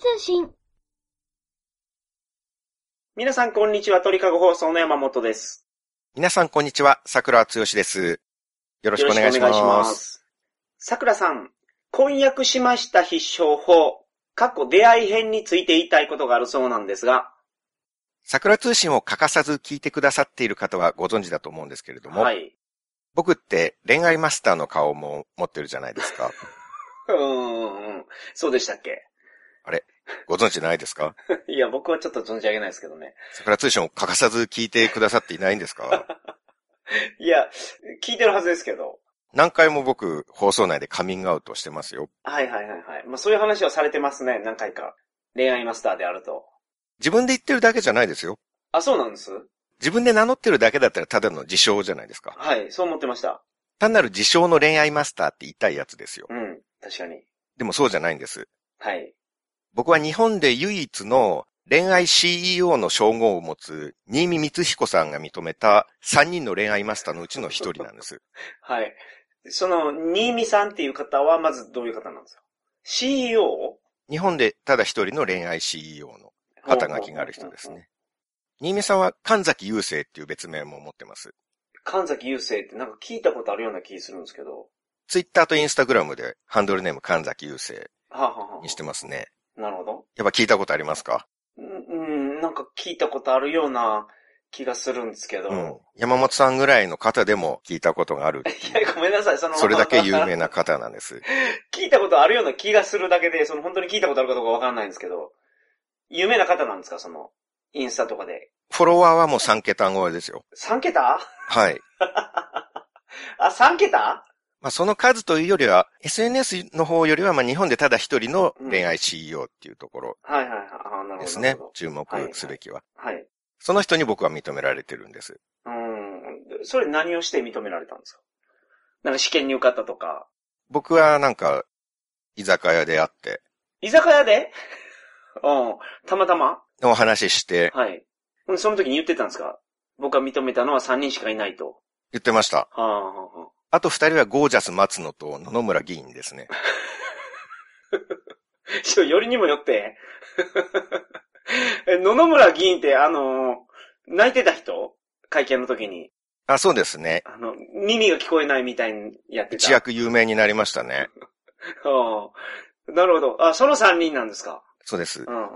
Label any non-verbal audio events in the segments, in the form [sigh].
通信。皆さん、こんにちは。鳥かご放送の山本です。皆さん、こんにちは。桜つよしです。よろしくお願いしよろくお願ます。す。桜さん、婚約しました必勝法、過去出会い編について言いたいことがあるそうなんですが、桜通信を欠かさず聞いてくださっている方はご存知だと思うんですけれども、はい。僕って恋愛マスターの顔も持ってるじゃないですか。[laughs] うーん、そうでしたっけ？ご存知ないですか？[laughs] いや、僕はちょっと存じ上げないですけどね。桜通信を欠かさず聞いてくださっていないんですか？[laughs] いや、聞いてるはずですけど。何回も僕、放送内でカミングアウトしてますよ。はいはいはいはい。まあそういう話はされてますね、何回か。恋愛マスターであると。自分で言ってるだけじゃないですよ。あ、そうなんです？自分で名乗ってるだけだったらただの自称じゃないですか。はい、そう思ってました。単なる自称の恋愛マスターって言いたいやつですよ。うん、確かに。でもそうじゃないんです。はい。僕は日本で唯一の恋愛 CEO の称号を持つ新見光彦さんが認めた3人の恋愛マスターのうちの1人なんです。[laughs] はい。その、新見さんっていう方は、まずどういう方なんですか ?CEO? 日本でただ一人の恋愛 CEO の肩書きがある人ですね。新見さんは神崎雄生っていう別名も持ってます。神崎雄生ってなんか聞いたことあるような気するんですけど。ツイッターとインスタグラムでハンドルネーム神崎雄生はあ、はあはにしてますね。あ、なるほど。やっぱ聞いたことありますか？うん、うんなんか聞いたことあるような気がするんですけど。うん。山本さんぐらいの方でも聞いたことがあるいや、ごめんなさい、その。それだけ有名な方なんです。[laughs] 聞いたことあるような気がするだけで、その本当に聞いたことあるかどうかわかんないんですけど。有名な方なんですか？その、インスタとかで。フォロワーはもう3桁超えですよ。3桁？はい。[laughs] あ、3桁？まあ、その数というよりは、SNS の方よりは、まあ、日本でただ一人の恋愛 CEO っていうところはいはいはい。あなるほど。ですね。注目すべきは。はい。その人に僕は認められてるんです。うん。それ何をして認められたんですか？なんか試験に受かったとか。僕はなんか、居酒屋で会って、居酒屋で？[laughs] うん。たまたま？お話しして、はい。うんその時に言ってたんですか？僕が認めたのは3人しかいないと。言ってました。はあ、はあはあ、あと二人はゴージャス松野と野々村議員ですね。[laughs] ちょよりにもよって。[laughs] え野々村議員って、あの泣いてた人？会見の時に。あ、そうですね。あの、耳が聞こえないみたいにやってた。一躍有名になりましたね。[laughs] はあ、なるほど。あ、その3人なんですか？そうです。うんうんうん。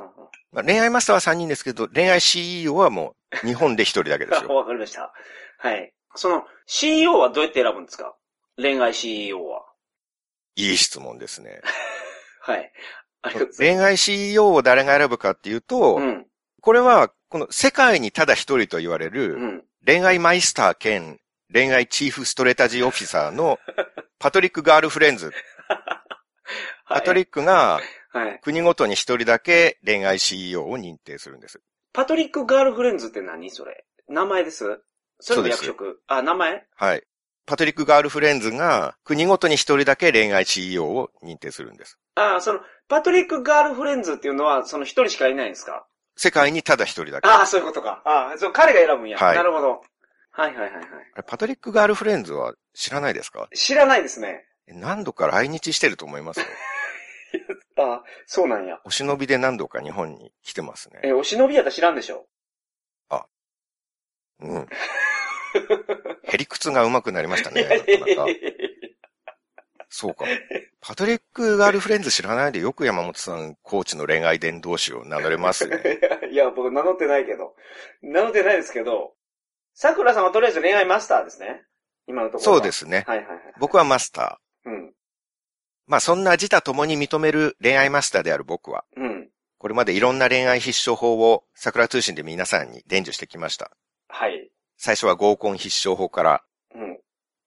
まあ、恋愛マスターは三人ですけど、恋愛 CEO はもう日本で一人だけですあ、よ。わかりました。はい。その、CEO はどうやって選ぶんですか？恋愛 CEO は。いい質問ですね。[laughs] はい。ありがとうござい恋愛 CEO を誰が選ぶかっていうと、ます。うん。これは、この世界にただ一人と言われる、うん。恋愛マイスター兼恋愛チーフストレタジーオフィサーの [laughs] パトリック・ガールフレンズ。[laughs] パトリッックが。国ごとに一人だけ恋愛 CEO を認定するんです。パトリック・ガールフレンズって何それ？名前です？それもそうです役職あ、名前？はい。パトリック・ガールフレンズが国ごとに一人だけ恋愛 CEO を認定するんです。あ、その、パトリック・ガールフレンズっていうのは、その一人しかいないんですか？世界にただ一人だけ。ああ、そういうことか。ああ、そう、彼が選ぶんや。はいなるほど。はいはいはいはい。パトリック・ガールフレンズは知らないですか？知らないですね。何度か来日してると思います？よ。[laughs] ああ、そうなんや。お忍びで何度か日本に来てますね。え、お忍びやったら知らんでしょうん。[laughs] へりくつが上手くなりましたね。なかなかそうか。パトリック・ガールフレンズ知らないでよく山本さん、コーチの恋愛伝道師を名乗れますね。[laughs] いや、僕名乗ってないけど。名乗ってないですけど、桜さんはとりあえず恋愛マスターですね。今のところは。そうで。すね。はいはいはい。僕はマスター。うん。まあそんな自他共に認める恋愛マスターである僕は、うん。これまでいろんな恋愛必勝法を桜通信で皆さんに伝授してきました。はい。最初は合コン必勝法から、うん。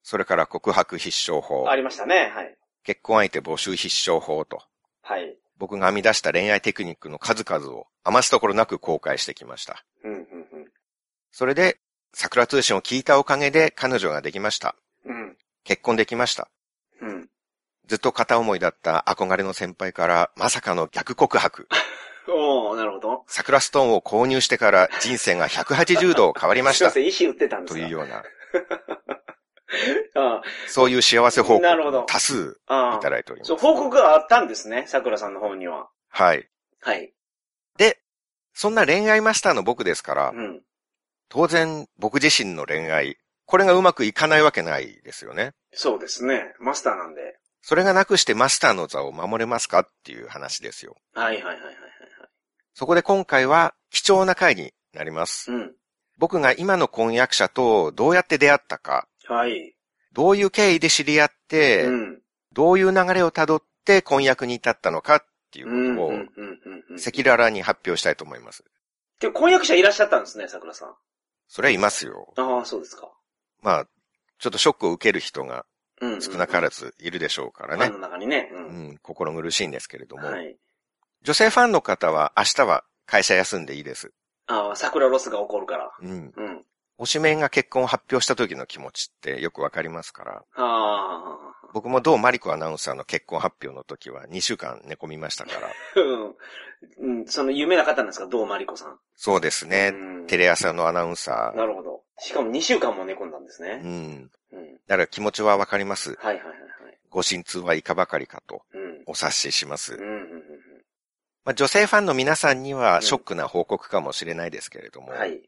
それから告白必勝法あ、りましたね。はい。結婚相手募集必勝法と、はい。僕が編み出した恋愛テクニックの数々を余すところなく公開してきました。うん、うん、それで、桜通信を聞いたおかげで彼女ができました。うん。結婚できました。うん。ずっと片思いだった憧れの先輩からまさかの逆告白。[laughs] おー、なるほど。桜ストーンを購入してから人生が [laughs] 180度変わりました。すいません、石売ってたんですか？というような、[laughs] あそういう幸せ報告多数あ。ああ。いただいております。そう、報告があったんですね。桜さんの方には。はい。はい。で、そんな恋愛マスターの僕ですから、うん。当然僕自身の恋愛、これがうまくいかないわけないですよね。そうですね。マスターなんで。それがなくしてマスターの座を守れますかっていう話ですよ。はいはいはいはいはい。そこで今回は貴重な回になります。うん。僕が今の婚約者とどうやって出会ったか、はい。どういう経緯で知り合って、うん。どういう流れをたどって婚約に至ったのかっていうん。うことをうん。うん。うん。赤裸々に発表したいと思います。で、婚約者いらっしゃったんですね、桜さん。それはいますよ。ああ、そうですか。まあ、ちょっとショックを受ける人がうん。少なからずいるでしょうからねファン。の中にね。う。うんん、心苦しいんですけれども、はい。女性ファンの方は明日は会社休んでいいです。ああ、桜ロスが起こるから。うん。うん。推しメンが結婚を発表した時の気持ちってよくわかりますから、ああ。僕もどうマリコアナウンサーの結婚発表の時は2週間寝込みましたから、[laughs] うん。うん。その有名な方なんですか？どうマリコさん。そうですね、うんテレ朝のアナウンサー、なるほど。しかも2週間も寝込んだんですうね。ん。うん。だから気持ちはわかります。はいはいはいはい。ご心痛はいかばかりかとうん。お察しします。うんまあ、女性ファンの皆さんにうんはショックな報告かもしれないですけれども、うん。はい。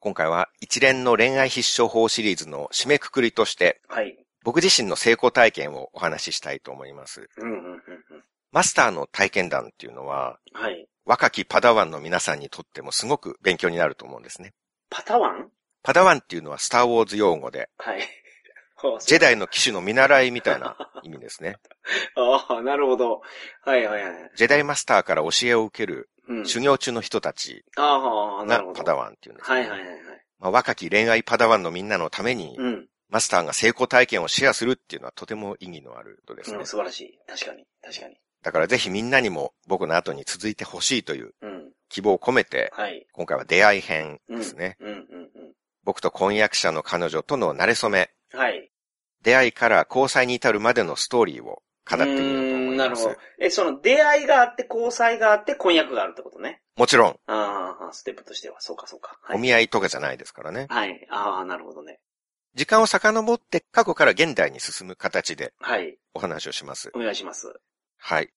今回は一連の恋愛必勝法シリーズの締めくくりとして、はい。僕自身の成功体験をお話ししたいと思います。うんうんうんうん。マスターの体験談っていうのは、はい。若きパダワンの皆さんにとってもすごく勉強になると思うんですね。パタワン？パダワンっていうのはスターウォーズ用語で、はい。ジェダイの騎士の見習いみたいな [laughs] 意味ですね。ああ、なるほど。はいはいはい。ジェダイマスターから教えを受けるうん。修行中の人たちああ、なるほど。がパダワンっていうんです、ねはいはいはいはい。まあ、若き恋愛パダワンのみんなのために、うん。マスターが成功体験をシェアするっていうのはとても意義のあることですね。うん、素晴らしい。確かに。確かに。だからぜひみんなにも僕の後に続いてほしいといううん。希望を込めて、はい。今回は出会い編ですね。うんうん僕と婚約者の彼女との馴れ初め、うん。はい。出会いから交際に至るまでのストーリーを語ってみようと思いますなるほど。。え、その出会いがあって、交際があって、婚約があるってことね。もちろん、ああ、ステップとしては。そうかそうか。はい。お見合いとかじゃないですからね。はい。ああ、なるほどね。時間を遡って過去から現代に進む形ではい。お話をします。お願いします。はい。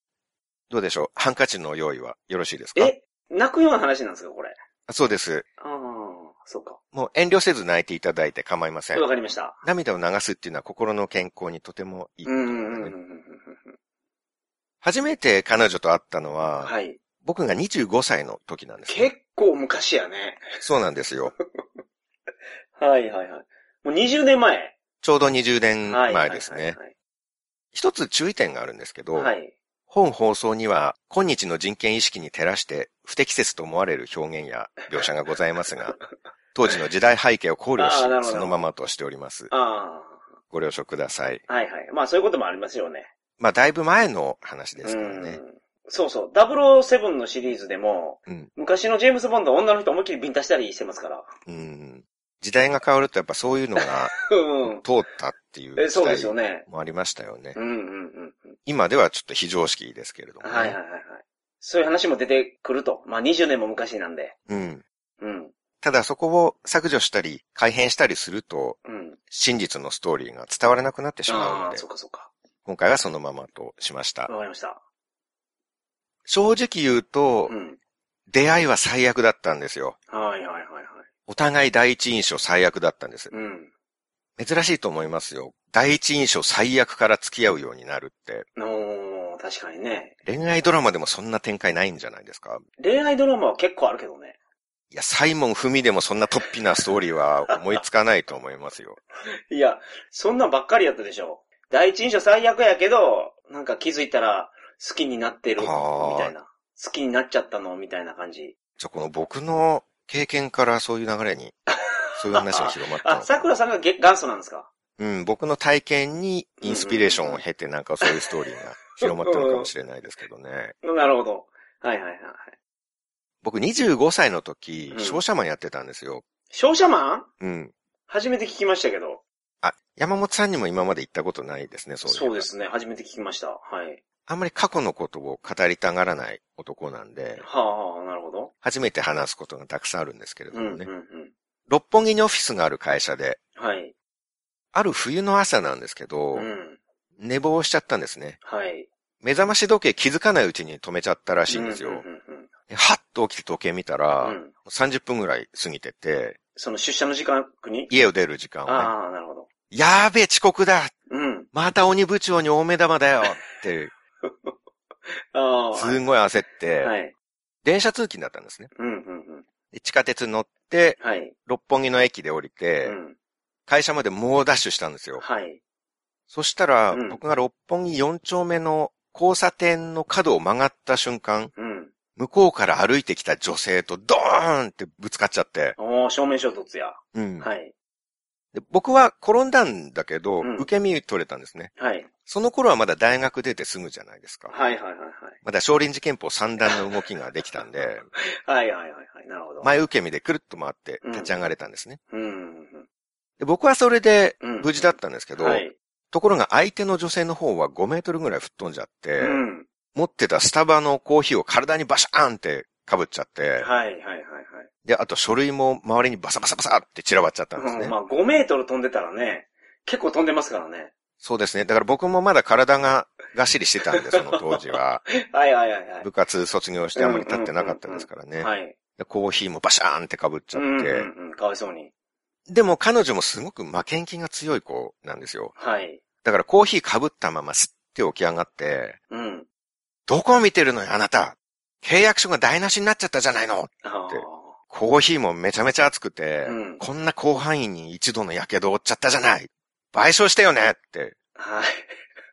どうでしょう？ハンカチの用意はよろしいですか？え泣くような話なんですかこれ？そうです。そうか。もう遠慮せず泣いていただいて構いませんわ。かりました。涙を流すっていうのは心の健康にとてもいい初めて彼女と会ったのうん。は、はい。僕が25歳の時なんですね、結構昔やね。そうなんですよ。[laughs] はいはいはい。もう20年前。ちょうど20年はい。前ですね。一つ注意点があるんですけど、はい。はい。本放送には今日の人権意識に照らして不適切と思われる表現や描写がございますが、[laughs] 当時の時代背景を考慮しそのままとしております。あご了承ください。あ。はいはい。まあそういうこともありますよね。まあだいぶ前の話ですからね。うんそうそう。007のシリーズでも、うん昔のジェームズ・ボンドは女の人思いっきりビンタしたりしてますから。うん。時代が変わるとやっぱそういうのが [laughs] うん。通ったっていうえ、そう時代ですよね。もありましたよねう。んうんうんうん。今ではちょっと非常識ですけれども、ね。はいはいはいはい。そういう話も出てくると。まあ20年も昔なんで。うん。うん。ただそこを削除したり改変したりするとうん。真実のストーリーが伝わらなくなってしまうああ、のでそう、かそうか。今回はそのままとしました。わかりました。正直言うと、うん。出会いは最悪だったんですよ。はいはいはいはい。お互い第一印象最悪だったんです。うん。珍しいと思いますよ。第一印象最悪から付き合うようになるって。おー、確かにね。恋愛ドラマでもそんな展開ないんじゃないですか？恋愛ドラマは結構あるけどね。いや、サイモン・フミでもそんな突飛なストーリーは思いつかないと思いますよ。[laughs] いや、そんなんばっかりやったでしょ。第一印象最悪やけど、なんか気づいたら好きになってる、みたいな。好きになっちゃったの、みたいな感じ。じゃあこの僕の経験からそういう流れに、そういう話が広まったあ、桜さんがげ元祖なんですか？うん、僕の体験にインスピレーションを経てなんかそういうストーリーが広まったのかもしれないですけどね。なるほど。はいはいはいはい。僕25歳の時、うん商社マンやってたんですよ。商社マン？うん。初めて聞きましたけど。あ、山本さんにも今まで言ったことないですね、そういう。そうで。すね。初めて聞きました。はい。あんまり過去のことを語りたがらない男なんで、はあ、なるほど。初めて話すことがたくさんあるんですけれどうん、うん、もね。うん。六本木にオフィスがある会社で、はい。ある冬の朝なんですけど、うん。寝坊しちゃったんですね。はい。目覚まし時計気づかないうちに止めちゃったらしいんですよ。うんうんうんうんではっと起きて時計見たら、うん。30分ぐらい過ぎてて、その出社の時間に？家を出る時間をね、ああ、なるほど。やーべえ遅刻だうん。また鬼部長に大目玉だよって、[laughs] ああ。すんごい焦って、はい。電車通勤だったんですね。うん、うん、うん。で地下鉄乗って、はい。六本木の駅で降りて、うん。会社まで猛ダッシュしたんですよ。はい。そしたら、うん僕が六本木4丁目の交差点の角を曲がった瞬間、うん。向こうから歩いてきた女性とドーンってぶつかっちゃって、おー、正面衝突や。うんはい。で僕は転んだんだけど、うん受け身取れたんですね。はい。その頃はまだ大学出てすぐじゃないですか。はい、はい、はい、まだ少林寺拳法三段の動きができたんで、[laughs] はい。はい、はい、はい、はい。なるほど。前受け身でくるっと回ってうん立ち上がれたんですね。うんうん、で僕はそれでうん。無事だったんですけど、はい。ところが相手の女性の方は5メートルぐらい吹っ飛んじゃって、うん。持ってたスタバのコーヒーを体にバシャーンって被っちゃって、はい、はい、はい、はい。で、あと書類も周りにバサバサバサって散らばっちゃったんですね。うんまあ、5メートル飛んでたらね、結構飛んでますからね。そうですね。だから僕もまだ体ががっしりしてたんで、[laughs] その当時は。はい、はい、はい、はい。部活卒業してあんまり経ってなかったですからね。はい。でコーヒーもバシャーンって被っちゃうん、って。うん、うん。かわいそうに。でも彼女もすごく負けん気が強い子なんですよ。はい。だからコーヒー被ったまま吸って起き上がって、うん。どこを見てるのよ、あなた契約書が台無しになっちゃったじゃないのあってコーヒーもめちゃめちゃ熱くて、うんこんな広範囲に一度の火傷を負っちゃったじゃない賠償してよねって。あ。はい。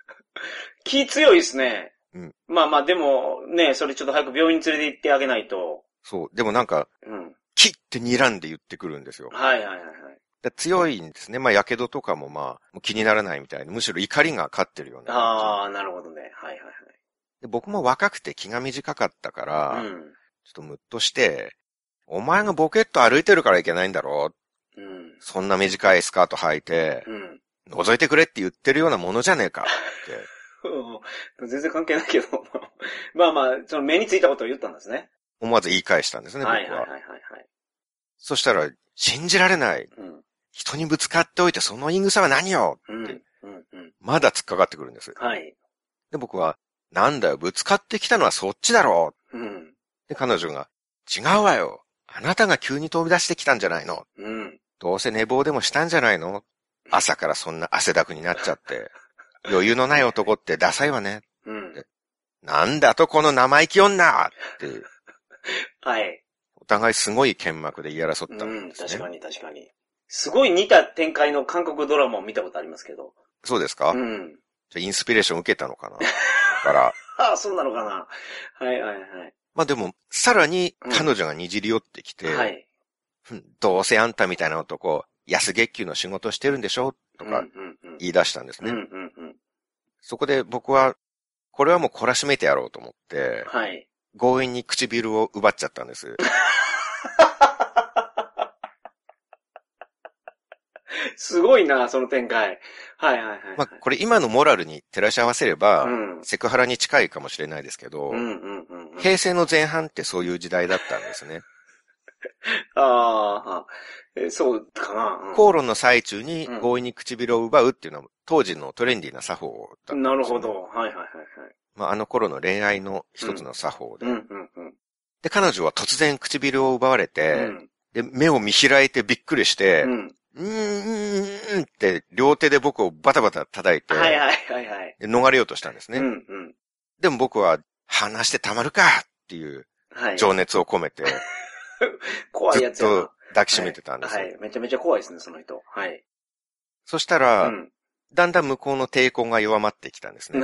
[laughs] 気強いですね。うんまあまあ、でも、ね、それちょっと早く病院に連れて行ってあげないと。そう。でもなんか、うん。キッて睨んで言ってくるんですよ。はいはいはいはい。で強いんですね。まあ、火傷とかもまあ、気にならないみたいで、むしろ怒りが勝ってるような感ああ、なるほどね。はいはいじで。僕も若くて気が短かったから、はい。ちょっとムッとして、お前がボケっと歩いてるからいけないんだろ？うん。うん。そんな短いスカート履いて、うん。覗いてくれって言ってるようなものじゃねえかって。う [laughs] ん全然関係ないけど。[laughs] まあまあ、その目についたことを言ったんですね。思わず言い返したんですね、僕は。はいはいはいはいはい。そしたら、信じられない。うん。人にぶつかっておいてその言い草は何ようん。って、うん。うん。まだ突っかかってくるんです。はい。で、僕は、なんだよ、ぶつかってきたのはそっちだろうん。で、彼女が、違うわよ。あなたが急に飛び出してきたんじゃないのうん。どうせ寝坊でもしたんじゃないの朝からそんな汗だくになっちゃって。[laughs] 余裕のない男ってダサいわね。うん。なんだとこの生意気女って、はい。お互いすごい剣幕で言い争ったうん。確かに確かに。すごい似た展開の韓国ドラマを見たことありますけど。そうですか、うん。じゃあインスピレーション受けたのかな？だ [laughs] から、あ [laughs] あ、そうなのかな。はいはいはい。まあでも、さらに彼女がにじり寄ってきて、はい。ふんどうせあんたみたいな男、安月給の仕事してるんでしょとかうんうんうん。言い出したんですね。うんうんうん。そこで僕は、これはもう懲らしめてやろうと思って、はい。強引に唇を奪っちゃったんです。[laughs] [laughs] すごいな、その展開。はいはいはい。まあこれ今のモラルに照らし合わせれば、うん。セクハラに近いかもしれないですけど、うんうんうんうん。平成の前半ってそういう時代だったんですね。[laughs] ああ、えそうかな。うん口論の最中にうん強引に唇を奪うっていうのは当時のトレンディーな作法だったね。なるほ。ど。はいはいはいはい。まああの頃の恋愛の一つの作法で。うんうんうん。で、彼女は突然唇を奪われて、うんで、目を見開いてびっくりして、うん。うーん、って両手で僕をバタバタ叩いて、はいはいはいはい。逃れようとしたんですね。うんうん。でも僕は、話してたまるかっていう。情熱を込めて、怖いずっやつやなと抱きしめてたんですよ。はい。めちゃめちゃ怖いですね、その人。はい。そしたら、うん。だんだん向こうの抵抗が弱まってきたんですね。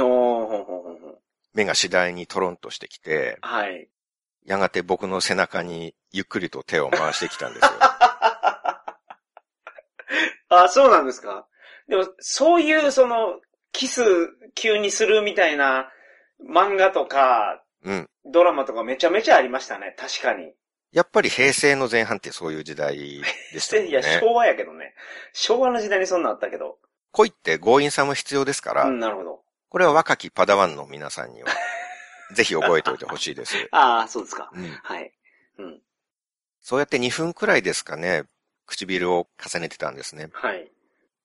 目が次第にトロンとしてきて、はい。やがて僕の背中にゆっくりと手を回してきたんですよ。あ、そうなんですか？でも、そういう、その、キス急にするみたいな漫画とか、うん。ドラマとかめちゃめちゃありましたね。確かに。やっぱり平成の前半ってそういう時代でしたよいや、ね。昭和やけどね。昭和の時代にそんなんあったけど。恋って強引さも必要ですから、うん、なるほど。これは若きパダワンの皆さんには、[laughs] ぜひ覚えておいてほしいです。ああ、そうですか。うん、はい。うん。そうやって2分くらいですかね、唇を重ねてたんですね。はい。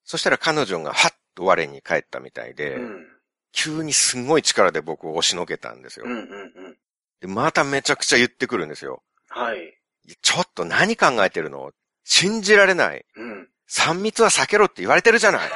そしたら彼女がハッと我に返ったみたいで、うん。急にすごい力で僕を押しのけたんですよ。うん、うん、うん。で、まためちゃくちゃ言ってくるんですよ。はい。ちょっと何考えてるの？信じられない。うん。3密は避けろって言われてるじゃない。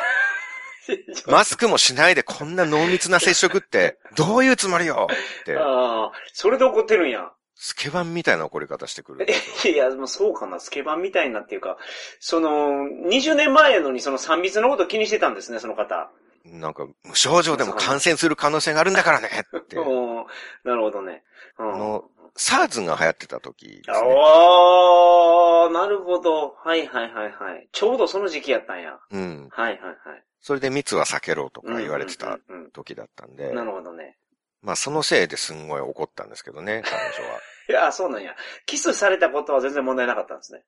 [laughs] マスクもしないでこんな濃密な接触って、どういうつもりよって、ああ、それで怒ってるんや。スケバンみたいな怒り方してくる。[laughs] いや、もうそうかな、スケバンみたいなっていうか、その、20年前やのにその3密のこと気にしてたんですね、その方。なんか、無症状でも感染する可能性があるんだからねって。[laughs] なるほどね。うん、あの、SARS が流行ってた時ですね。ああ、なるほど。はいはいはいはい。ちょうどその時期やったんや。うん。はいはいはい。それで密は避けろとか言われてたうんうん時だったんでうんうん、なるほどね。まあそのせいですんごい怒ったんですけどね、[laughs] 彼女は。いや、そうなんや。キスされたことは全然問題なかったんですね。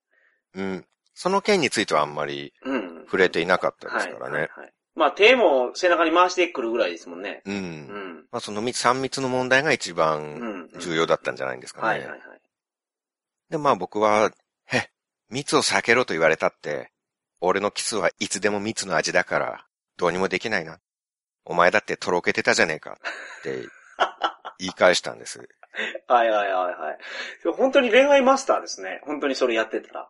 うん。その件についてはあんまりうん。触れていなかったですはいからね。はいはい。まあ手も背中に回してくるぐらいですもんね。う。うんん。まあその密、3密の問題が一う番ん。重要だったんじゃないんですかね。はいはいはい。で、まあ僕は、へ、蜜を避けろと言われたって、俺のキスはいつでも蜜の味だから、どうにもできないな。お前だってとろけてたじゃねえかって [laughs] 言い返したんです。はいはいはいはい。本当に恋愛マスターですね。本当にそれやってたら。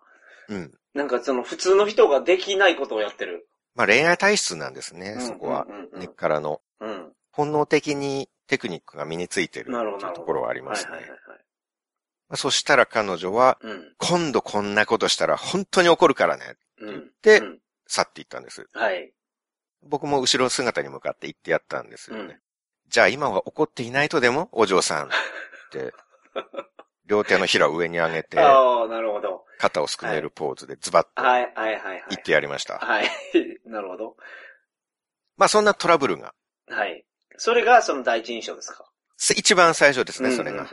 うん。なんかその普通の人ができないことをやってる。まあ恋愛体質なんですね、うんそこは。根っからの。うん。本能的にテクニックが身についてるなるほど。っていうところはありますね。はいはいはいそしたら彼女は、うん。今度こんなことしたら本当に怒るからね。うん。でうん去っていったんです。はい。僕も後ろ姿に向かって言ってやったんですよね。うんじゃあ今は怒っていないとでも、お嬢さんって、[laughs] 両手のひらを上に上げて、ああ、なるほど。肩をすくめるポーズでズバッとはいはいはいはい。言ってやりました。はい。[laughs] なるほど。まあそんなトラブルが、はい。それがその第一印象ですか？せ一番最初ですね、それが。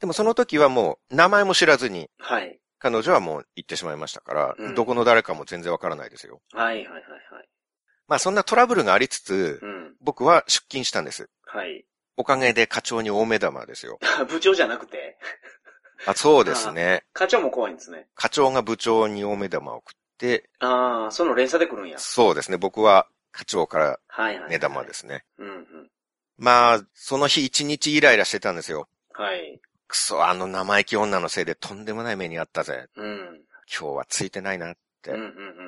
でもその時はもう、名前も知らずに、はい。彼女はもう行ってしまいましたから、うんどこの誰かも全然わからないですよ。はいはいはいはい。まあそんなトラブルがありつつ、うん。僕は出勤したんです。はい。おかげで課長に大目玉ですよ。[laughs] 部長じゃなくて、あ、そうですね。課長も怖いんですね。課長が部長に大目玉を送って、ああ、その連鎖で来るんや。そうですね。僕は課長から。目玉ですね。うんうん。まあ、その日一日イライラしてたんですよ。はい。くそ、あの生意気女のせいでとんでもない目にあったぜ。うん。今日はついてないなって。うんうんうんうん。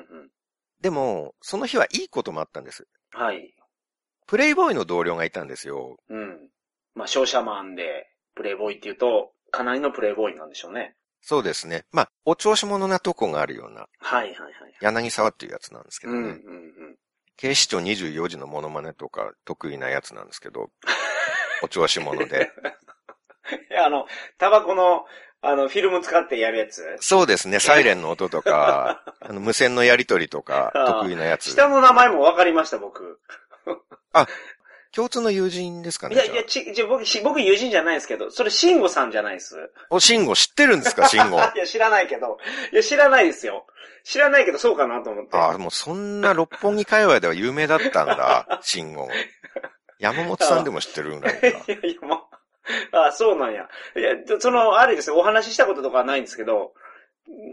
でも、その日はいいこともあったんです。はい。プレイボーイの同僚がいたんですよ。うん。まあ、商社マンで、プレイボーイって言うと、かなりのプレイボーイなんでしょうね。そうですね。まあ、お調子者なとこがあるような、はいはいはい。柳沢っていうやつなんですけどね。うんうんうん。警視庁24時のモノマネとか得意なやつなんですけど、[laughs] お調子者で。いや、あの、タバコの、あの、フィルム使ってやるやつ？そうですね。[laughs] サイレンの音とか、あの無線のやりとりとか、[laughs] ああ得意なやつ。下の名前も分かりました、僕。[laughs] 共通の友人ですかねいや、いや、ち、じゃ僕、し僕友人じゃないですけど、それ、慎吾さんじゃないです。お、慎吾知ってるんですか、慎吾。いや、知らないけど。いや、知らないですよ。知らないけど、そうかなと思って。ああ、もうそんな六本木界隈では有名だったんだ、慎吾。山本さんでも知ってるんだいやいや、もう、[laughs] あそうなんや。いや、その、あれですよ、お話ししたこととかはないんですけど、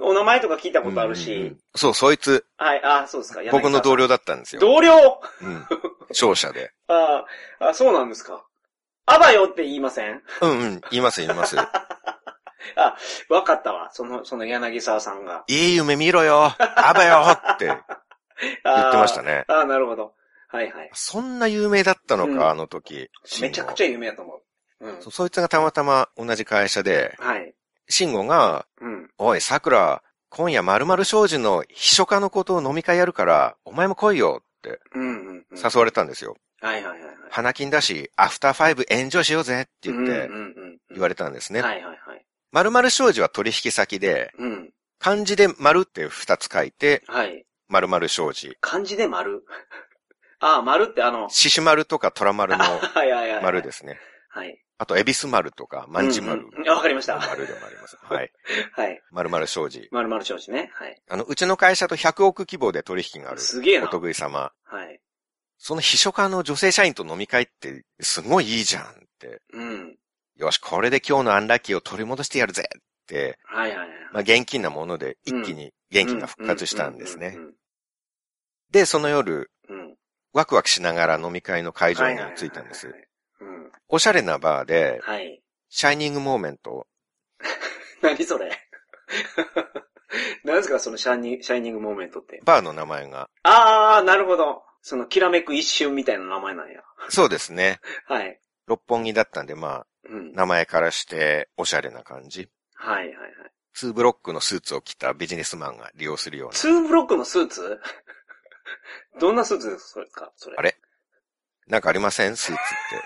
お名前とか聞いたことあるし、うんうんうんそう、そいつ、はい、あそうですか。僕の同僚。僚だったんですよ。同僚？うん。商社で。[laughs] ああ、そうなんですか。あばよって言いません？うんうん、言います言います。[laughs] わかったわ。その、その柳沢さんが。いい夢見ろよあばよって言ってましたね。ああ、なるほど。はいはい。そんな有名だったのか、うんあの時。ゃ。めちゃくちゃ有名だと思う。うんそ。そいつがたまたま同じ会社で、はい。慎吾が、うん。おい、桜、今夜〇〇商事の秘書課の子と飲み会やるから、お前も来いよってうんうん、うん。誘われたんですよ。はいはいはいはい。花金だし、アフターファイブエンジョイしようぜって言って言われたんですね。はいはいはい。〇〇商事は取引先で、うん。漢字で丸って二つ書いて、はい。〇〇商事。漢字で丸？[laughs] ああ、丸ってあの、獅子丸とか虎丸のはいはいはい。。丸ですすね。はい。あと、恵比寿丸とか、万事丸うんうんわかりましたの丸でもあります。[laughs] はい。はい。〇〇商事。丸々承知ね。はい。あの、うちの会社と100億規模で取引がある。すげえなお。得意様。はい。その秘書課の女性社員と飲み会って、すごいいいじゃんって。うん。よし、これで今日のアンラッキーを取り戻してやるぜって、はいはいはい。まあ、現金なもので一気に元気が復活したんですねう。んで、その夜。うん。ワクワクしながら飲み会の会場に着いたんですはい。はいはいはい。うん。おしゃれなバーで、はい。シャイニングモーメント。[laughs] 何それ？[laughs] 何ですかそのシャイニ Shining Moment って？バーの名前が。あー、なるほど。その、きらめく一瞬みたいな名前なんや。そうですね。はい。六本木だったんで、まあ、うん。名前からしておしゃれな感じ。はいはいはい。ツーブロックのスーツを着たビジネスマンが利用するような。ツーブロックのスーツ？[laughs] どんなスーツですかそれ？あれ？なんかありません？スーツって。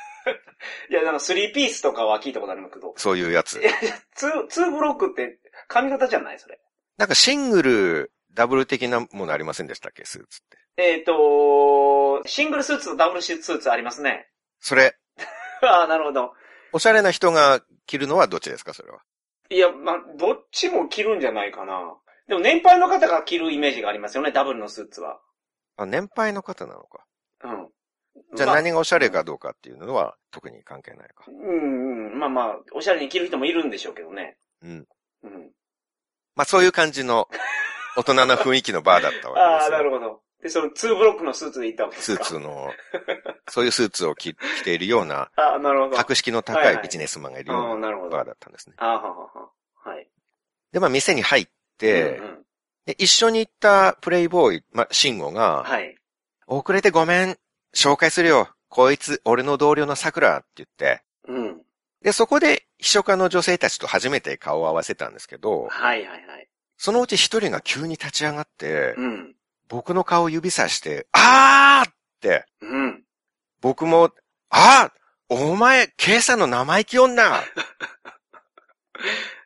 [laughs] いや、なんかスリーピースとかは聞いたことありますけど。そういうやつ。ツー、ツーブロックって髪型じゃないそれ。なんかシングル、ダブル的なものありませんでしたっけ？スーツって。えっ、とシングルスーツとダブルスーツありますね。それ、[laughs] ああ、なるほど。おしゃれな人が着るのはどっちですか？それは。いや、まあ、どっちも着るんじゃないかな。でも年配の方が着るイメージがありますよね、ダブルのスーツは。あ、年配の方なのか。うん。じゃあま何がおしゃれかどうかっていうのは特に関係ないか。うんうん。まあまあ、おしゃれに着る人もいるんでしょうけどね。うん。うん。まあそういう感じの大人な雰囲気のバーだったわああ、けですよ。[laughs] なるほど。で、そのツーブロックのスーツで行ったわけですか？スーツの、そういうスーツを着着ているような、[laughs] ああ、なるほど。格式の高いビジネスマンがいるああ、ような。バーあだったんですね。あ、ははは。はい。で、まあ店に入って、うんうんで、一緒に行ったプレイボーイ、まあ、シンゴが、はい。遅れてごめん、紹介するよ。こいつ、俺の同僚の桜って言って、うん。で、そこで、秘書家の女性たちと初めて顔を合わせたんですけど、はいはいはい。そのうち一人が急に立ち上がって、うん。僕の顔を指さして、あーって、うん。僕も、あーお前、ケイさんの生意気女 [laughs]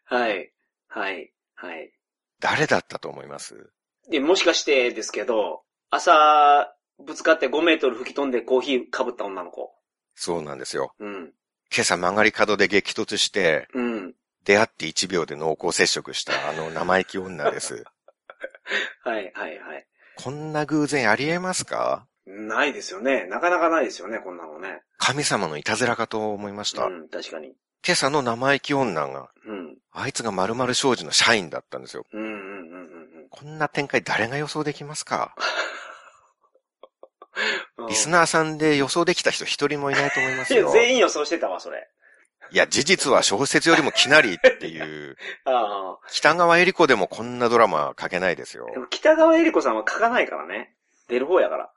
はい。はい。はい。誰だったと思います？で、もしかしてですけど、朝、ぶつかって5メートル吹き飛んでコーヒー被った女の子。そうなんですよ。うん。今朝曲がり角で激突して、うん。出会って1秒で濃厚接触したあの生意気女です。[laughs] はいはいはい。こんな偶然ありえますか？ないですよね。なかなかないですよね、こんなのね。神様のいたずらかと思いました。うん、確かに。今朝の生意気女が、うん。あいつが〇〇商事の社員だったんですよ。うんうんうんうんうんこんな展開誰が予想できますか？うん。リスナーさんで予想できた人一人もいないと思いますよ。[laughs] 全員予想してたわ、それ。いや、事実は小説よりもきなりっていう、[laughs] あ北川恵理子でもこんなドラマ書けないですよあ。で。も北川恵理子さんは書かないからね。出る方やから。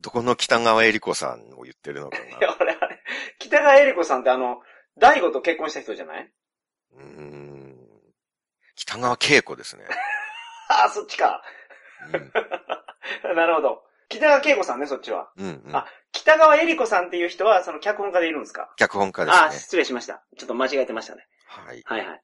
どこの北川恵理子さんを言ってるのかいや、[laughs] あれあれ。北川恵理子さんってあの、大悟と結婚した人じゃない？な。うーん。北川恵子ですね。ああ、そっちか。なるほど。北川景子さんね、そっちは。うん。うん、うん。あ北川恵理子さんっていう人は、その脚本家でいるんですか？脚本家ああ、ですね。失礼しました。ちょっと間違えてましたね。はい。はいはい。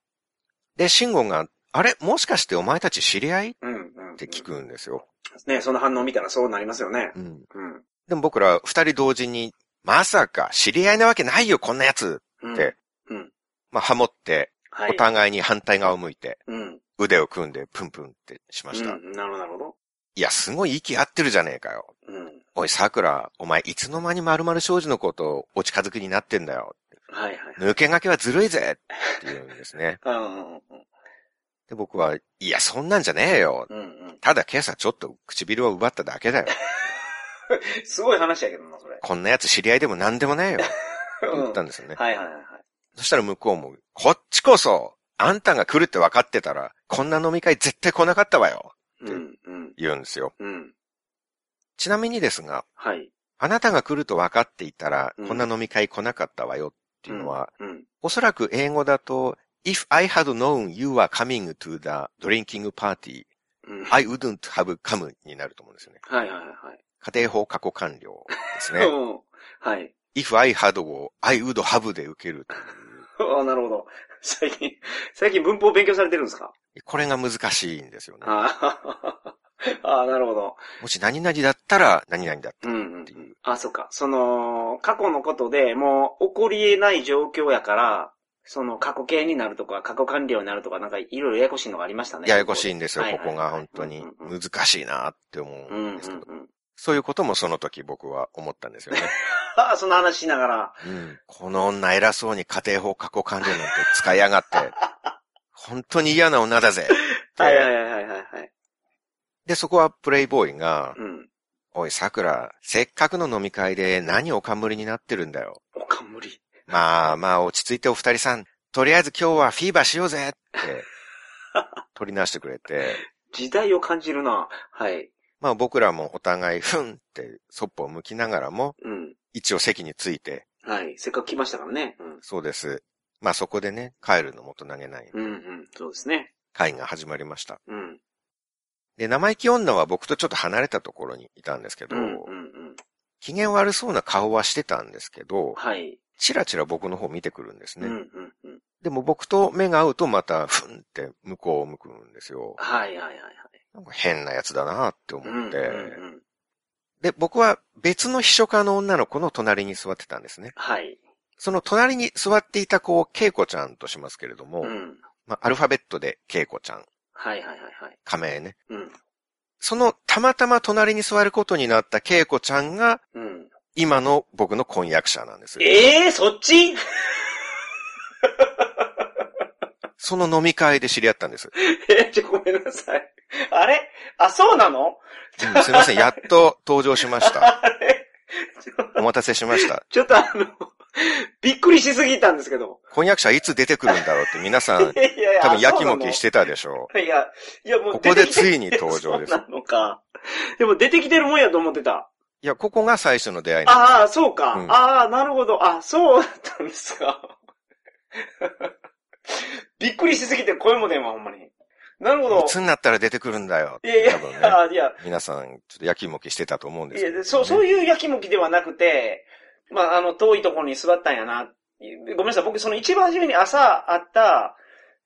で、慎吾が、あれ？もしかしてお前たち知り合い？っうん、うん。って聞。くんですよ。ね、その反応を見たらそうなりますよね。うん。うん。でも僕ら二人同時に、まさか知り合いなわけないよ、こんなやつうん。でうん。まあ、ハモって、はい。お互いに反対側を向いて、うん。腕を組んでプンプンってしました。うん。なるほど、なるほど。いや、すごい息合ってるじゃねえかよ。うん。おい、桜、お前いつの間に〇〇商事のことをお近づきになってんだよ。はいはい。抜け駆けはずるいぜって言うんですね。[laughs] うんうんうん。で、僕は、いや、そんなんじゃねえよ。うんうん。ただ今朝ちょっと唇を奪っただけだよ。[laughs] すごい話やけどな、それ。こんなやつ知り合いでも何でもねえよ。っ [laughs] て言ったんですよね。はいはいはいはい。そしたら向こうも、こっちこそ、あんたが来るって分かってたら、こんな飲み会絶対来なかったわよ。うんうん。言うんですよ。うん。ちなみにですが、はい。あなたが来ると分かっていたら、うんこんな飲み会来なかったわよっていうのは、うん。おそらく英語だと、If I had known you were coming to the drinking party, うん。I wouldn't have come になると思うんですよね。はいはいはい。家庭法過去完了ですね。[laughs] うん。はい。If I had を I would have で受ける。あ [laughs] あ、なるほど。最近、最近文法を勉強されてるんですか？これが難しいんですよね。あ [laughs] あ、なるほど。もし何々だったら何々だったうんうんっていう。あ、そっか。その、過去のことでもう起こり得ない状況やから、その過去形になるとか、過去完了になるとか、なんかいろいろややこしいのがありましたね。ややこしいんですよ、はいはいはいここが本当にうんうん難しいなって思ううんんですけど。うんうん。そういうこともその時僕は思ったんですよね。ああ、その話しながら。うん、この女偉そうに家庭法過去完了なんて使いやがって、本当に嫌な女だぜ [laughs] はいはいはいはいはい。で、そこはプレイボーイが、うん。おい桜、せっかくの飲み会で何おかむりになってるんだよ。おかむり。まあまあ落ち着いてお二人さん、とりあえず今日はフィーバーしようぜって、[laughs] 取り直してくれて、時代を感じるな。はい。まあ僕らもお互いふんってそっぽを向きながらも、うん。一応席について、はい。せっかく来ましたからね。うん。そうです。まあそこでね、帰るのも大人げないうんうん。そうですね。会が始まりました。うん。で、生意気女は僕とちょっと離れたところにいたんですけど、うんうんうん。機嫌悪そうな顔はしてたんですけど、はい。チラチラ僕の方見てくるんですね。うんうんうん。でも僕と目が合うとまた、ふんって向こうを向くんですよ。はいはいはいはい。なんか変なやつだなって思って、うんうんうん。で、僕は別の秘書家の女の子の隣に座ってたんですね。はい。その隣に座っていた子をケイコちゃんとしますけれども、うん。まあ、アルファベットでケイコちゃん、はいはいはいはい。仮名ね。うん。そのたまたま隣に座ることになったケイコちゃんが、うん。今の僕の婚約者なんです。ええー、そっち？[laughs] その飲み会で知り合ったんです。[laughs] え、ちょ、ごめんなさい。あれ？あ、そうなの？うんすいません、やっと登場しました。[laughs] あれ？お待たせしました。[laughs] ちょっとあの、びっくりしすぎたんですけど。婚約者いつ出てくるんだろうって皆さん [laughs] い、やいや多分やきもきあしてたでしょそういや、いやもうここでついに登場ですなのか。でも出てきてるもんやと思ってた。う。いや、ここが最初の出会いああ、そうか。うんああ、なるほど。あ、そうだったんですか。[laughs] びっくりしすぎて声も出んわ、ほんまに。なるほどす。い。つになったら出てくるんだよ。いやいや、多分ね。あいや、皆さん、ちょっとやきもきしてたと思うんでいや、すけど、ね。そう、そういうやきもきではなくて、まあ、あの、遠いところに座ったんやな。ごめんなさい、僕、その一番初めに朝会った、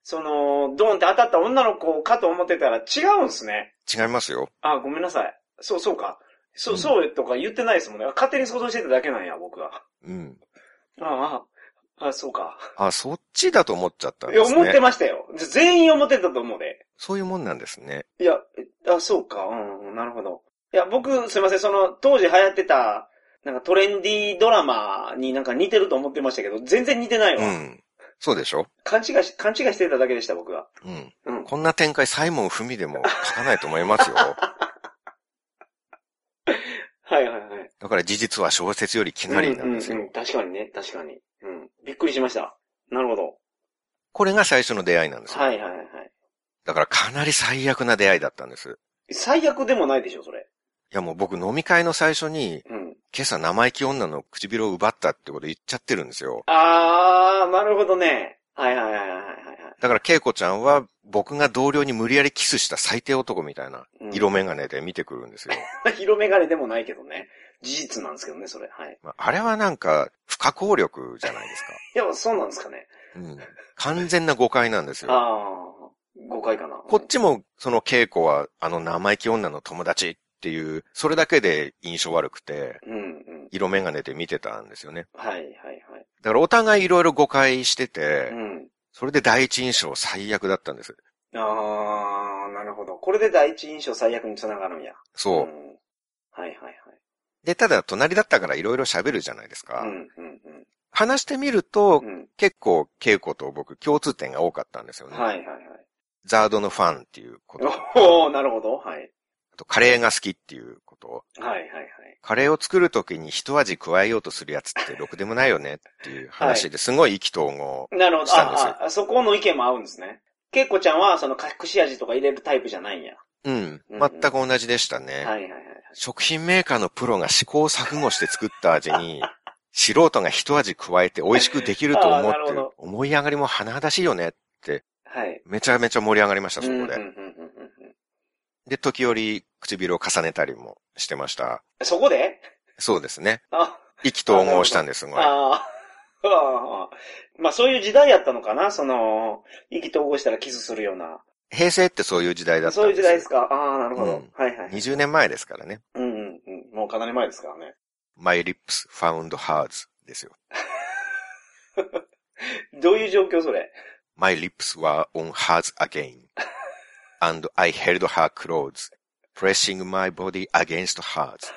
その、ドーンって当たった女の子かと思ってたら違うんすね。違いますよ。あ、ごめんなさい。そう、そうか。そう、うんそうとか言ってないですもんね。勝手に想像してただけなんや、僕は。うん。ああ、あ、そうか。あ、そっちだと思っちゃったんいや、です思ってね。ましたよ。全員思ってたと思うで。そういうもんなんですね。いや、えあ、そうか。うんうん、なるほど。いや、僕、すいません、その、当時流行ってた、なんかトレンディードラマになんか似てると思ってましたけど、全然似てないわ。うん。そうでしょ？勘違いし、勘違いしてただけでした、僕は。うん。うん。こんな展開、サイモン・フミでも書かないと思いますよ。[laughs] はいはいはい。だから事実は小説よりきなりなんですよ。うんうんうん確かにね、確かに。うん。びっくりしました。なるほど。これが最初の出会いなんですよ。はいはいはいはい。だからかなり最悪な出会いだったんです。最悪でもないでしょ、それ。いやもう僕飲み会の最初に、うん。今朝生意気女の唇を奪ったってこと言っちゃってるんですよ。あー、なるほどね。はいはいはいはいはいはい。だから恵子ちゃんは僕が同僚に無理やりキスした最低男みたいなうん色眼鏡で見てくるんですよ。広めがねでもないけどね。事実なんですけどね、それ。はい。まああれはなんか不可抗力じゃないですか。[laughs] いや、そうなんですかね。うん。完全な誤解なんですよ。あー、誤解かな。こっちもその恵子はあの生意気女の友達っていう、それだけで印象悪くて、うんうん。色眼鏡で見てたんですよね。はいはいはい。だからお互いいろいろ誤解してて、うん。それで第一印象最悪だったんです。あー、なるほど。これで第一印象最悪につながるんや。そう。んはいはいはい。で、ただ隣だったからいろいろ喋るじゃないですか。うんうん話してみると、うん。うん。結構稽古と僕共通点が多かったんですよね。はいはいはい。ザードのファンっていうこと。おー、なるほど。はい。あとカレーが好きっていうこと。はいはいはい。カレーを作るときに一味加えようとするやつってろくでもないよねっていう話ですごい意気投合。なるほど。したんですよああ、そこの意見も合うんですね。けいこちゃんは、その隠し味とか入れるタイプじゃないんや。うん。うん全く同じでしたね。はいはいはい。食品メーカーのプロが試行錯誤して作った味に、[laughs] 素人が一味加えて美味しくできると思って思い上がりも甚だしいよねって、はい。めちゃめちゃ盛り上がりました、そこで。うんうんうんで、時折唇を重ねたりもしてました。そこで？そうですね。あ、意気投合したんです、すごい。ああ、ああ。まあそういう時代やったのかな？その、意気投合したらキスするような。平成ってそういう時代だったそういう。時代ですか？ああ、なるほど。うんはいはい。20年前ですからね。うんうんうん。もうかなり前ですからね。My lips found hearts ですよ。[laughs] どういう状況それ？My lips were on hers again. And I held her clothes, pressing my body against hers.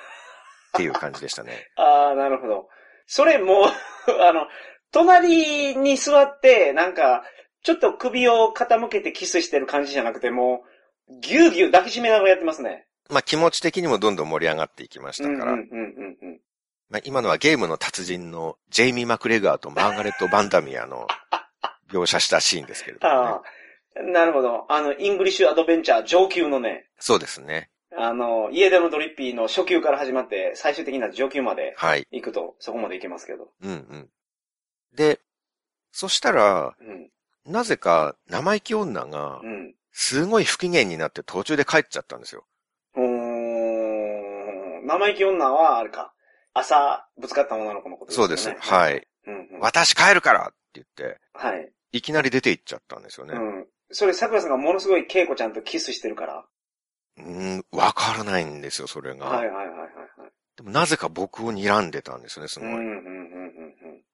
っていう感じでしたね。[laughs] ああ、なるほど。それもう、[laughs] あの、隣に座って、なんか、ちょっと首を傾けてキスしてる感じじゃなくて、もう、ぎゅうぎゅう抱きしめながらやってますね。まあ気持ち的にもどんどん盛り上がっていきましたから。うんうんうんうんうん。まあ、今のはゲームの達人のジェイミー・マクレガーとマーガレット・バンダミアの描写したシーンですけれども、ね、なるほど。あの、イングリッシュアドベンチャー上級のね、そうですね。あの、家でのドリッピーの初級から始まって、最終的な上級まではい。行くと、そこまで行けますけど。うんうん。で、そしたら、うん。なぜか生意気女がうん。すごい不機嫌になって途中で帰っちゃったんですよ。うーん。生意気女は、あれか。朝、ぶつかった女の子のことですよね。そうです。は。い。うん、うん。私帰るからって言って、はい。いきなり出て行っちゃったんですよね。うん。それ、桜さんがものすごい恵子ちゃんとキスしてるから。うーん、わからないんですよ、それが。はいはいはいはいはい。でもなぜか僕を睨んでたんですよね、すごい。うんうんうんうん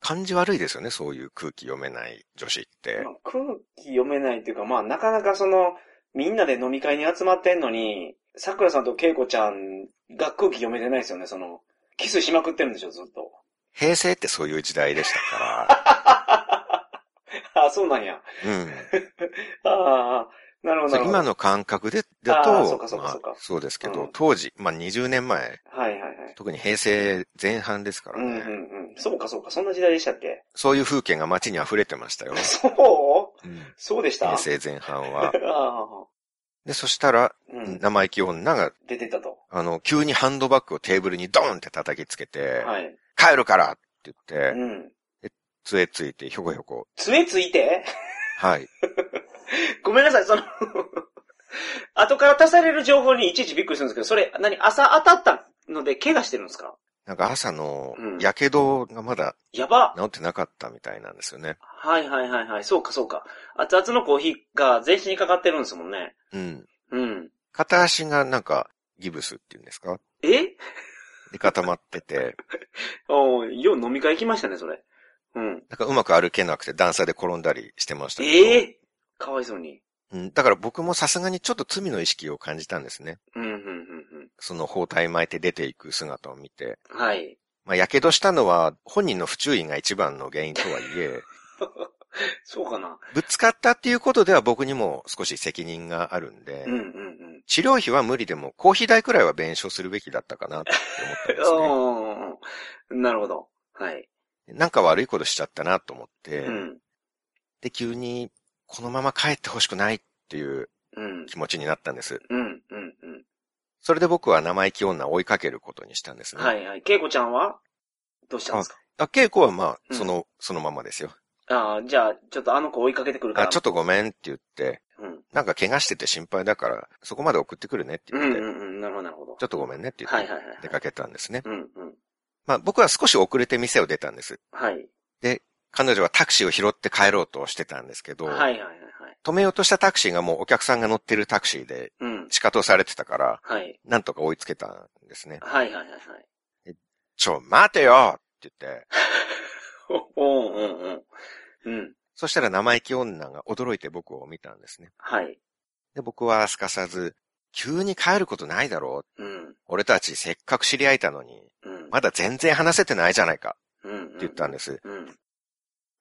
感じ悪いですよね、そういう空気読めない女子ってうん。ま。あ、空気読めないっていうか、まあ、なかなかその、みんなで飲み会に集まってんのに、桜さんと恵子ちゃんが空気読めてないですよね、その、キスしまくってるんでしょ、ずっと。平成ってそういう時代でしたか [laughs] あ、そうなんや。ら。うん。[laughs] ああ、なるほど。今の感覚で、だと、そうかそうかそうかまあそうですけど、うん当時、まあ20年前、はいはいはい。特に平成前半ですからね、うんうんうん。そうかそうか、そんな時代でしたっけ？そういう風景が街に溢れてましたよ。[laughs] そう？うんそうでした？平成前半は。[laughs] で、そしたら、うん。生意気女が、出てたと。あの、急にハンドバッグをテーブルにドーンって叩きつけて、はい。帰るからってう言って、ん。杖ついてひょこひょこ。杖ついて？はい。[laughs] ごめんなさい、その、[laughs] 後から足される情報にいちいちびっくりするんですけど、それ、何、朝当たったので怪我してるんですか？なんか朝のうん、火傷がまだやば。治ってなかったみたいなんですよね。はいはいはいはい。そうかそうか。熱々のコーヒーが全身にかかってるんですもんね。うん。うん。片足がなんか、ギブスっていうんですか？え？で固まってて、[laughs] おーよう飲み会行きましたね、それ。うん。なんかうまく歩けなくて段差で転んだりしてましたけど。ええかわいそうに。うん、だから僕もさすがにちょっと罪の意識を感じたんですね。うん、うん、うん、その包帯巻いて出ていく姿を見て。うん。はい。まあ、火傷したのは本人の不注意が一番の原因とはいえ、[laughs] そうかな。ぶつかったっていうことでは僕にも少し責任があるんで、うん、うん、うん。治療費は無理でもコーヒー代くらいは弁償するべきだったかなって思ったんですね。[laughs] なるほど。はい。なんか悪いことしちゃったなと思って、うん。で、急にこのまま帰ってほしくないっていううん。気持ちになったんです。うん、うん、うん。それで僕は生意気女を追いかけることにしたんですね。はい、はい。ケイコちゃんは？どうしたんですか？あ、稽古はまあ、うんその、そのままですよ。ああ、じゃあ、ちょっとあの子追いかけてくるから。あ、ちょっとごめんって言って、うん。なんか怪我してて心配だから、そこまで送ってくるねってうん、言って、うん、うん。なるほど、なるほど。ちょっとごめんねって言って。出かけたんですね。うん、うん。まあ僕は少し遅れて店を出たんです。はい。彼女はタクシーを拾って帰ろうとしてたんですけど、はい、はい、はい、はい。止めようとしたタクシーがもうお客さんが乗ってるタクシーでうん。仕方をされてたから、はい。なんとか追いつけたんですね。はい、はい、はい、はい。ちょ、待てよって言って、お [laughs] うん、うん、うん。うん。そしたら生意気女が驚いて僕を見たんですね。はい。で、僕はすかさず、急に帰ることないだろう。うん。俺たちせっかく知り合えたのに、うん。まだ全然話せてないじゃないかうん。って言ったんです。うん。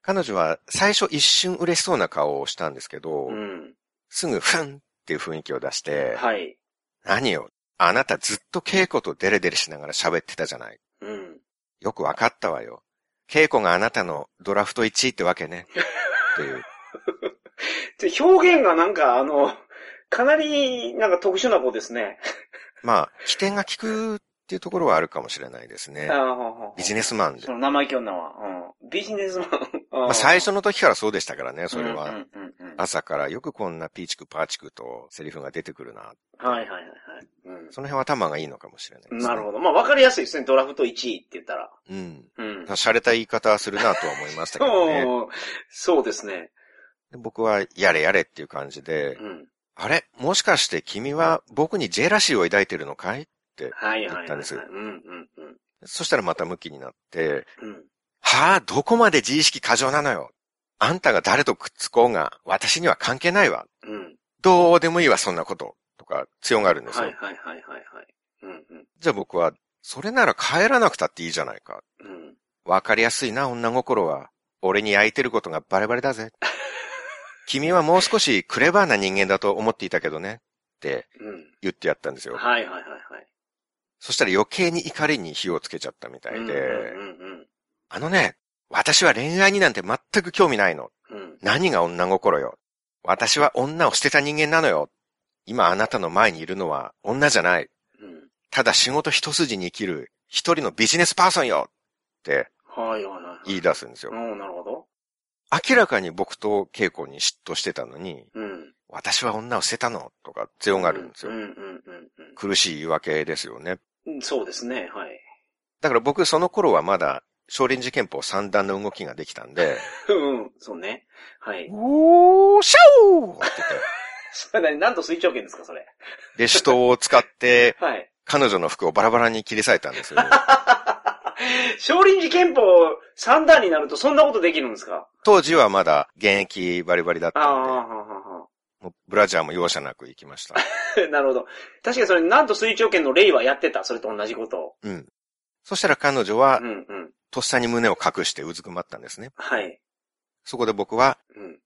彼女は最初一瞬嬉しそうな顔をしたんですけど、うん。すぐふんっていう雰囲気を出して、はい。何よ、あなたずっと稽古とデレデレしながら喋ってたじゃない。うん。よくわかったわよ。稽古があなたのドラフト1位ってわけね。っていう。[laughs] で表現がなんか、あの、かなり、なんか特殊な子ですね。[laughs] まあ、起点が効くっていうところはあるかもしれないですね。ビジネネスマンでそ。の生意気女は。うん。ビジネスマン。[laughs] まあ、最初の時からそうでしたからね、それは。朝からよくこんなピーチクパーチクとセリフが出てくるな。はいはいはいはい。うんその辺は頭がいいのかもしれないです、ね。なるほど。まあ分かりやすいですね。ドラフト1位って言ったら。うん。うん。洒落た言い方はするなとは思いましたけどね。[laughs] うんそうですね。で僕はやれやれっていう感じで、うん。あれ？もしかして君は僕にジェラシーを抱いてるのかい？って。言ったんですうんうんうん。そしたらまた向きになって、うん。はあ、どこまで自意識過剰なのよ。あんたが誰とくっつこうが、私には関係ないわ。うん。どうでもいいわ、そんなこと。とか、強がるんですよ。はいはいはいはいはい。うんうん。じゃあ僕は、それなら帰らなくたっていいじゃないか。うん。わかりやすいな、女心は。俺に焼いてることがバレバレだぜ。[laughs] 君はもう少しクレバーな人間だと思っていたけどね。ってうん。言ってやったんですよ。はいはいはいはい。そしたら余計に怒りに火をつけちゃったみたいで、あのね、私は恋愛になんて全く興味ないの。何が女心よ。私は女を捨てた人間なのよ。今あなたの前にいるのは女じゃない。うん。ただ仕事一筋に生きる一人のビジネスパーソンよって。言い出すんですよう。ん、なるほど。明らかに僕と稽古に嫉妬してたのに、うん。私は女を捨てたのとか強がるんですよ苦しい言い訳ですよね。うん。そうですね、はい。だから僕その頃はまだ少林寺拳法三段の動きができたんで、[laughs] うん、そうね。はい。おー、シャオーって言って、そ [laughs] れ何、何と水長剣ですか、それ。で、手刀を使って [laughs] はい。彼女の服をバラバラに切り裂いたんですよ。少林寺拳法三段になるとそんなことできるんですか？当時はまだ現役バリバリだっああ、たんで、はははもうブラジャーも容赦なく行きました。は。[laughs] なるほど。確かにそれ、なんと水長剣のレイはやってた。それと同じことを。うん。そしたら彼女はう、んうん。とっさに胸を隠してうずくまったんですね。はい。そこで僕は、うん。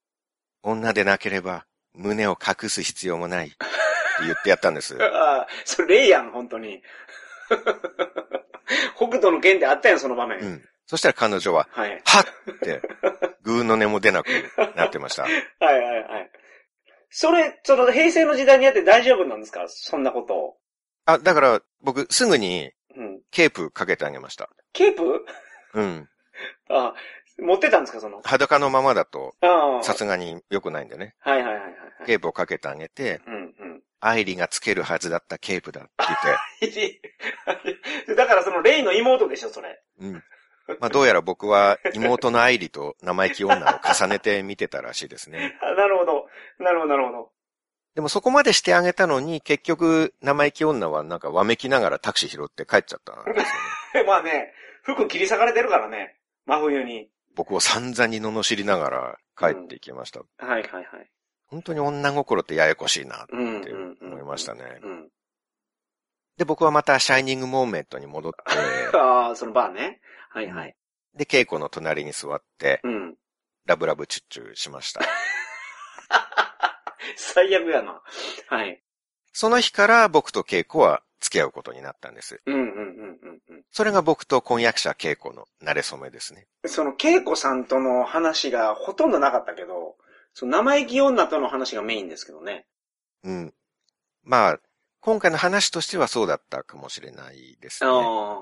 女でなければ胸を隠す必要もないって [laughs] 言ってやったんです。ああ、それレイやん、本当に。[laughs] 北斗の剣であったやん、その場面。うん。そしたら彼女は、はい。はっって、グーの音も出なくなってました。はいはいはい。それ、その平成の時代にやって大丈夫なんですか？そんなことを。あ、だから僕すぐにうん。ケープかけてあげました。ケープ？うん。[laughs] あ持ってたんですか？その。裸のままだとああ。さすがに良くないんでね。はいはいはいはい。ケープをかけてあげて、うんうん。アイリがつけるはずだったケープだって言って、[laughs] だからそのレイの妹でしょ、それ。うん。まあどうやら僕は妹のアイリと生意気女を重ねて見てたらしいですね。[laughs] あなるほど。なるほど、なるほど。でもそこまでしてあげたのに、結局生意気女はなんかわめきながらタクシー拾って帰っちゃったんですよね。[laughs] まあね、服切り裂かれてるからね。真冬に。僕を散々に罵りながら帰っていきました。はいはいはい。本当に女心ってややこしいなってうんうんうん。思いましたね。うん。で、僕はまたシャイニングモーメントに戻って、[laughs] ああ、そのバーね。はいはい。で、稽古の隣に座って、うん。ラブラブチュッチュしました。[laughs] [laughs] 最悪やな。はい。その日から僕と稽古は付き合うことになったんです。うんうんうんうんうん。それが僕と婚約者稽古の慣れ初めですね。その、恵子さんとの話がほとんどなかったけど、その生意気女との話がメインですけどね。うん。まあ、今回の話としてはそうだったかもしれないですね。あ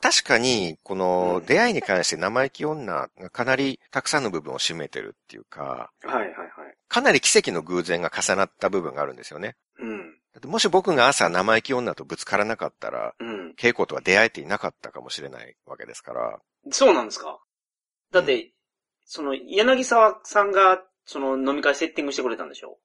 確かに、このうん出会いに関して生意気女がかなりたくさんの部分を占めてるっていうか、あ。はいはいはい。かなり奇跡の偶然が重なった部分があるんですよね。うん。もし僕が朝生意気女とぶつからなかったら、うん。稽古とは出会えていなかったかもしれないわけですから。そうなんですかだって、その、柳沢さんが、その飲み会セッティングしてくれたんでしょ？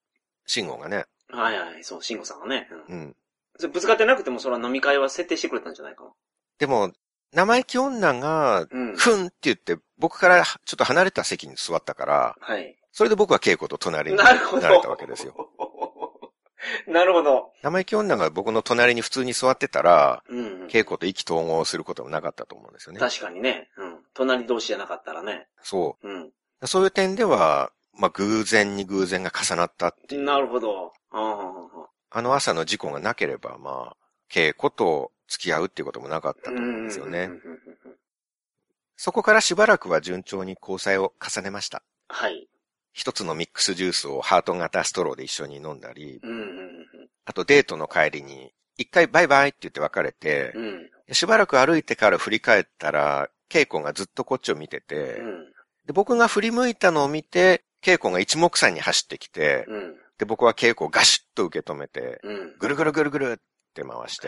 慎吾がね。はいはい、そう、慎吾さんがね。うんうん。ぶつかってなくても、それは飲み会は設定してくれたんじゃないかな。でも、生意気女が、うん。ふんって言って、僕からちょっと離れた席に座ったから、はい。それで僕は稽古と隣になれたわけですよ。[laughs] なるほど。生意気女が僕の隣に普通に座ってたら、うんうん。稽古と意気投合することもなかったと思うんですよね。確かにね。うん。隣同士じゃなかったらね。そうん。う。そういう点では、まあ、偶然に偶然が重なったっていう。なるほど。あああの朝の事故がなければ、まあ、稽古と付き合うっていうこともなかったと思うんですよねそこからしばらくは順調に交際を重ねました。はい。一つのミックスジュースをハート型ストローで一緒に飲んだり、あとデートの帰りに、一回バイバイって言って別れてうん。う、ん。しばらく歩いてから振り返ったら、稽古がずっとこっちを見てて、うん。で僕が振り向いたのを見て、稽古が一目散に走ってきて、うん。で、僕は稽古をガシッと受け止めて、うん。ぐるぐるぐるぐるって回して、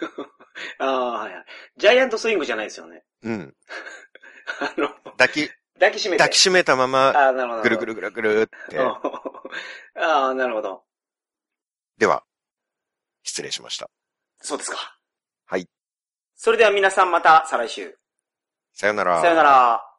[laughs] ああ、はいはい。ジャイアントスイングじゃないですよね。うん。[laughs] あの、抱き、抱きしめて。抱きしめたまま、ああ、なるほど。ぐるぐるぐるぐるって。ああ、なるほど。では、失礼しました。そうですか。はい。それでは皆さんまた再来週。さよなら。さよなら。